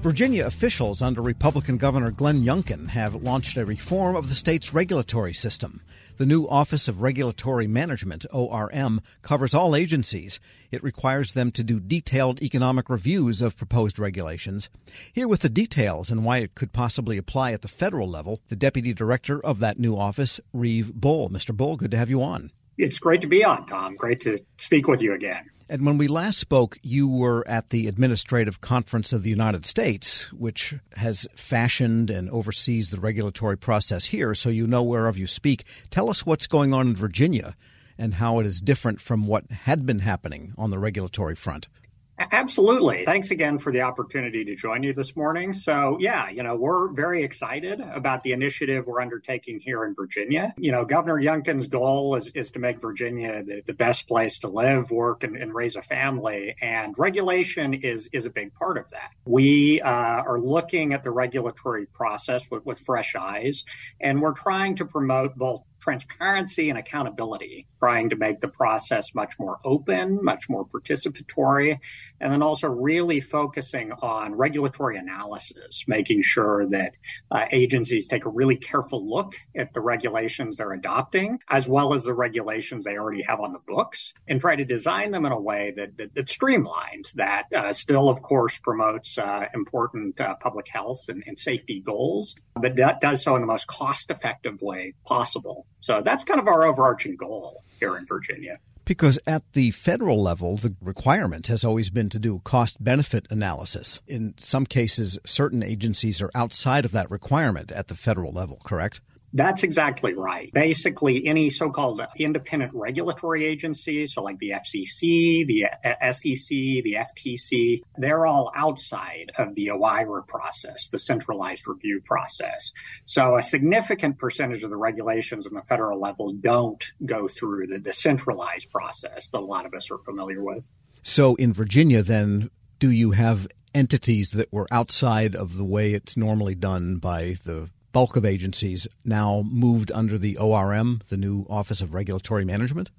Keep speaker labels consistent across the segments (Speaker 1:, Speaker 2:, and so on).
Speaker 1: Virginia officials under Republican Governor Glenn Youngkin have launched a reform of the state's regulatory system. The new Office of Regulatory Management, ORM, covers all agencies. It requires them to do detailed economic reviews of proposed regulations. Here with the details and why it could possibly apply at the federal level, the deputy director of that new office, Reeve Bull. Mr. Bull, good to have you on.
Speaker 2: It's great to be on, Tom. Great to speak with you again.
Speaker 1: And when we last spoke, you were at the Administrative Conference of the United States, which has fashioned and oversees the regulatory process here, so you know whereof you speak. Tell us what's going on in Virginia and how it is different from what had been happening on the regulatory front.
Speaker 2: Absolutely. Thanks again for the opportunity to join you this morning. So, yeah, you know, we're very excited about the initiative we're undertaking here in Virginia. You know, Governor Youngkin's goal is, is to make Virginia the, the best place to live, work, and, and, raise a family. And regulation is, is a big part of that. We uh, are looking at the regulatory process with, with fresh eyes, and we're trying to promote both transparency and accountability, trying to make the process much more open, much more participatory, and then also really focusing on regulatory analysis, making sure that uh, agencies take a really careful look at the regulations they're adopting, as well as the regulations they already have on the books, and try to design them in a way that, that, that streamlines, that uh, still, of course, promotes uh, important uh, public health and, and safety goals, but that does so in the most cost effective way possible. So that's kind of our overarching goal here in Virginia.
Speaker 1: Because at the federal level, the requirement has always been to do cost benefit analysis. In some cases, certain agencies are outside of that requirement at the federal level, correct?
Speaker 2: That's exactly right. Basically, any so called independent regulatory agencies, so like the FCC, the SEC, the FTC, they're all outside of the OIRA process, the centralized review process. So a significant percentage of the regulations in the federal levels don't go through the, the centralized process that a lot of us are familiar with.
Speaker 1: So in Virginia, then, do you have entities that were outside of the way it's normally done by the bulk of agencies now moved under the ORM, the new Office of Regulatory Management?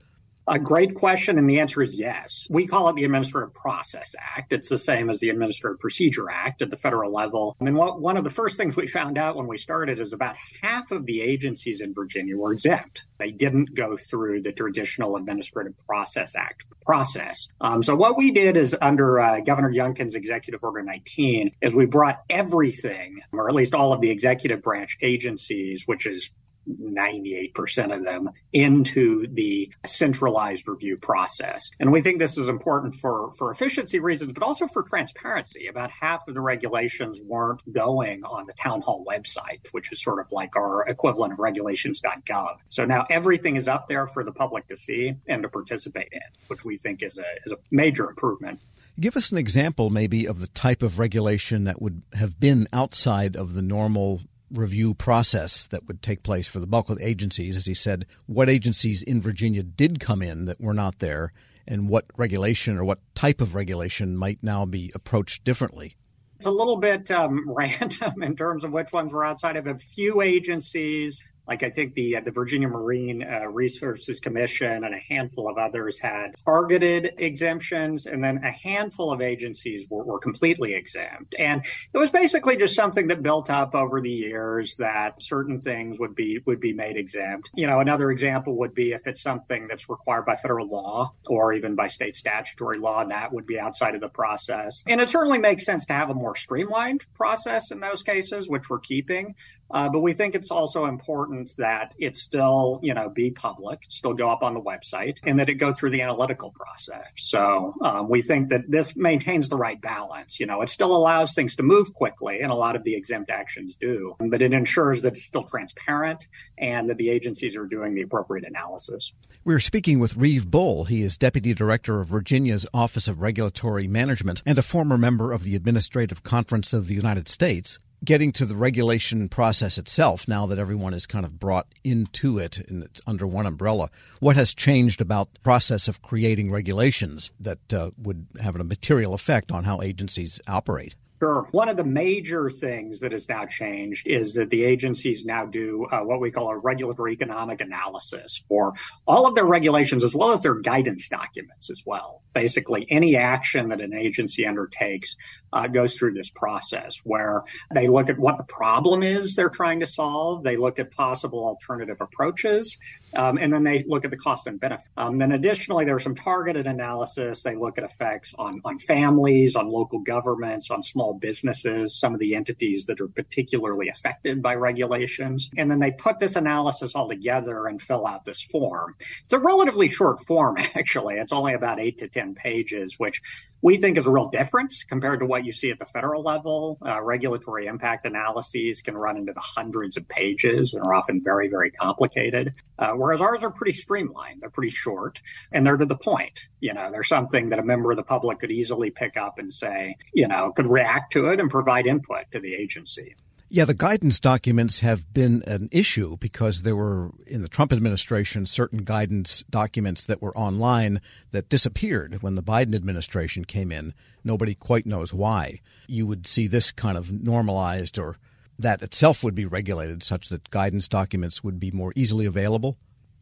Speaker 2: A great question, and the answer is yes. We call it the Administrative Process Act. It's the same as the Administrative Procedure Act at the federal level. I mean, what, one of the first things we found out when we started is about half of the agencies in Virginia were exempt. They didn't go through the traditional Administrative Process Act process. Um, so what we did is under uh, Governor Youngkin's Executive Order 19 is we brought everything, or at least all of the executive branch agencies, which is 98% of them into the centralized review process. And we think this is important for, for efficiency reasons, but also for transparency. About half of the regulations weren't going on the town hall website, which is sort of like our equivalent of regulations.gov. So now everything is up there for the public to see and to participate in, which we think is a, is a major improvement.
Speaker 1: Give us an example, maybe, of the type of regulation that would have been outside of the normal review process that would take place for the bulk of the agencies. As he said, what agencies in Virginia did come in that were not there, and what regulation or what type of regulation might now be approached differently.
Speaker 2: It's a little bit um, random in terms of which ones were outside of a few agencies like I think the uh, the Virginia Marine uh, Resources Commission and a handful of others had targeted exemptions, and then a handful of agencies were, were completely exempt. And it was basically just something that built up over the years that certain things would be would be made exempt. You know, another example would be if it's something that's required by federal law or even by state statutory law, that would be outside of the process. And it certainly makes sense to have a more streamlined process in those cases, which we're keeping. Uh, but we think it's also important that it still, you know, be public, still go up on the website, and that it go through the analytical process. So um, we think that this maintains the right balance. You know, it still allows things to move quickly, and a lot of the exempt actions do, but it ensures that it's still transparent and that the agencies are doing the appropriate analysis.
Speaker 1: We're speaking with Reeve Bull. He is Deputy Director of Virginia's Office of Regulatory Management and a former member of the Administrative Conference of the United States getting to the regulation process itself, now that everyone is kind of brought into it and it's under one umbrella, what has changed about the process of creating regulations that uh, would have a material effect on how agencies operate?
Speaker 2: Sure. One of the major things that has now changed is that the agencies now do uh, what we call a regulatory economic analysis for all of their regulations as well as their guidance documents as well. Basically, any action that an agency undertakes uh, goes through this process where they look at what the problem is they're trying to solve. They look at possible alternative approaches. Um, and then they look at the cost and benefit. Um, then additionally, there's some targeted analysis. They look at effects on, on families, on local governments, on small businesses, some of the entities that are particularly affected by regulations. And then they put this analysis all together and fill out this form. It's a relatively short form, actually. It's only about eight to 10 pages, which we think is a real difference compared to what you see at the federal level. Uh, regulatory impact analyses can run into the hundreds of pages and are often very, very complicated. Uh, whereas ours are pretty streamlined. They're pretty short and they're to the point. You know, they're something that a member of the public could easily pick up and say, you know, could react to it and provide input to the agency.
Speaker 1: Yeah, the guidance documents have been an issue because there were, in the Trump administration, certain guidance documents that were online that disappeared when the Biden administration came in. Nobody quite knows why. You would see this kind of normalized or that itself would be regulated such that guidance documents would be more easily available?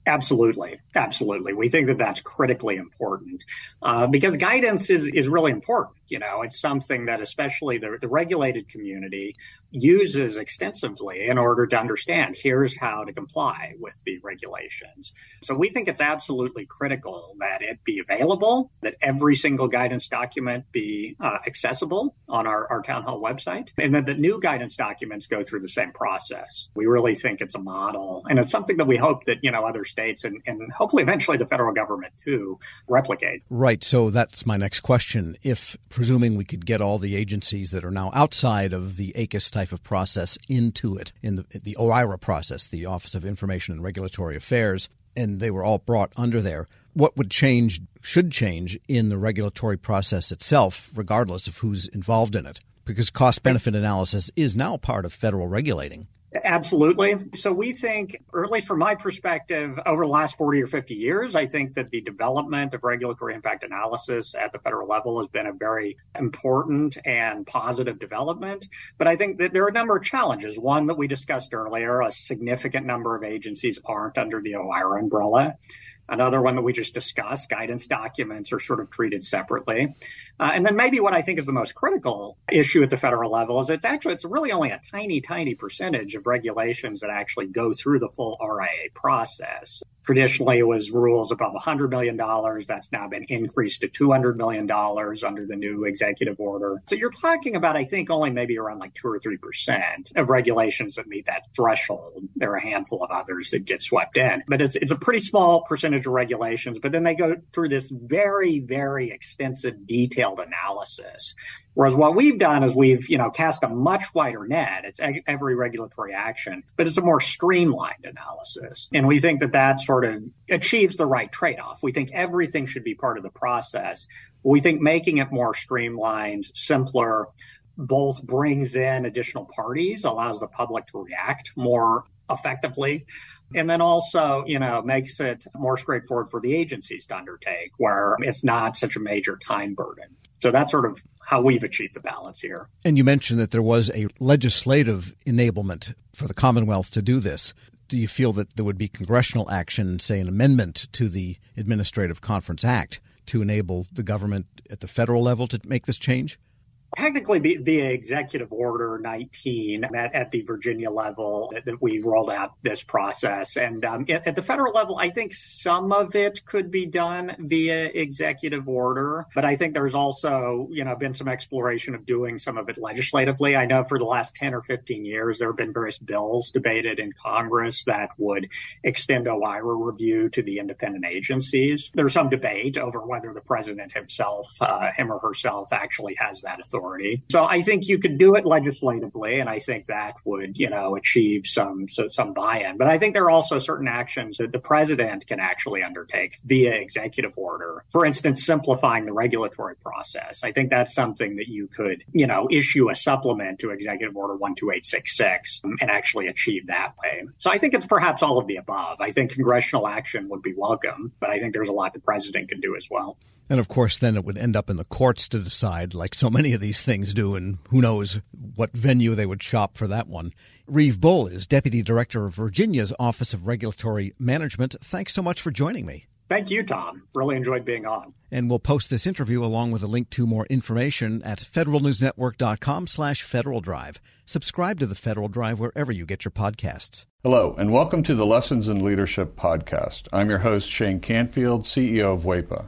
Speaker 2: Absolutely, absolutely. We think that that's critically important uh, because guidance is is really important. You know, it's something that especially the, the regulated community uses extensively in order to understand here's how to comply with the regulations. So we think it's absolutely critical that it be available, that every single guidance document be uh, accessible on our, our town hall website, and that the new guidance documents go through the same process. We really think it's a model, and it's something that we hope that, you know, other states and, and hopefully eventually the federal government too replicate.
Speaker 1: Right. So that's my next question. If presuming we could get all the agencies that are now outside of the ACUS type of process into it in the, the OIRA process, the Office of Information and Regulatory Affairs, and they were all brought under there. What would change, should change in the regulatory process itself, regardless of who's involved in it? Because cost benefit analysis is now part of federal regulating.
Speaker 2: Absolutely. So we think, or at least from my perspective, over the last 40 or 50 years, I think that the development of regulatory impact analysis at the federal level has been a very important and positive development. But I think that there are a number of challenges. One that we discussed earlier, a significant number of agencies aren't under the OIRA umbrella. Another one that we just discussed, guidance documents are sort of treated separately. Uh, and then maybe what I think is the most critical issue at the federal level is it's actually, it's really only a tiny, tiny percentage of regulations that actually go through the full RIA process. Traditionally, it was rules above $100 million. That's now been increased to $200 million under the new executive order. So you're talking about, I think, only maybe around like two or 3% of regulations that meet that threshold. There are a handful of others that get swept in, but it's, it's a pretty small percentage of regulations. But then they go through this very, very extensive detailed analysis Whereas what we've done is we've, you know, cast a much wider net. It's every regulatory action, but it's a more streamlined analysis. And we think that that sort of achieves the right trade off. We think everything should be part of the process. We think making it more streamlined, simpler, both brings in additional parties, allows the public to react more effectively. And then also, you know, makes it more straightforward for the agencies to undertake where it's not such a major time burden. So that's sort of how we've achieved the balance here.
Speaker 1: And you mentioned that there was a legislative enablement for the Commonwealth to do this. Do you feel that there would be congressional action, say an amendment to the Administrative Conference Act, to enable the government at the federal level to make this change?
Speaker 2: Technically via executive order 19 at, at the Virginia level that, that, we rolled out this process. And um, at, at, the federal level, I think some of it could be done via executive order, but I think there's also, you know, been some exploration of doing some of it legislatively. I know for the last 10 or 15 years, there have been various bills debated in Congress that would extend OIRA review to the independent agencies. There's some debate over whether the president himself, uh, him or herself, actually has that authority authority. So I think you could do it legislatively, and I think that would, you know, achieve some so, some buy-in. But I think there are also certain actions that the president can actually undertake via executive order. For instance, simplifying the regulatory process. I think that's something that you could, you know, issue a supplement to Executive Order 12866 and actually achieve that way. So I think it's perhaps all of the above. I think congressional action would be welcome, but I think there's a lot the president can do as well.
Speaker 1: And of course, then it would end up in the courts to decide, like so many of these things do, and who knows what venue they would shop for that one. Reeve Bull is Deputy Director of Virginia's Office of Regulatory Management. Thanks so much for joining me.
Speaker 2: Thank you, Tom. Really enjoyed being on.
Speaker 1: And we'll post this interview along with a link to more information at federalnewsnetwork.com slash Federal Drive. Subscribe to the Federal Drive wherever you get your podcasts.
Speaker 3: Hello, and welcome to the Lessons in Leadership podcast. I'm your host, Shane Canfield, CEO of WEPA.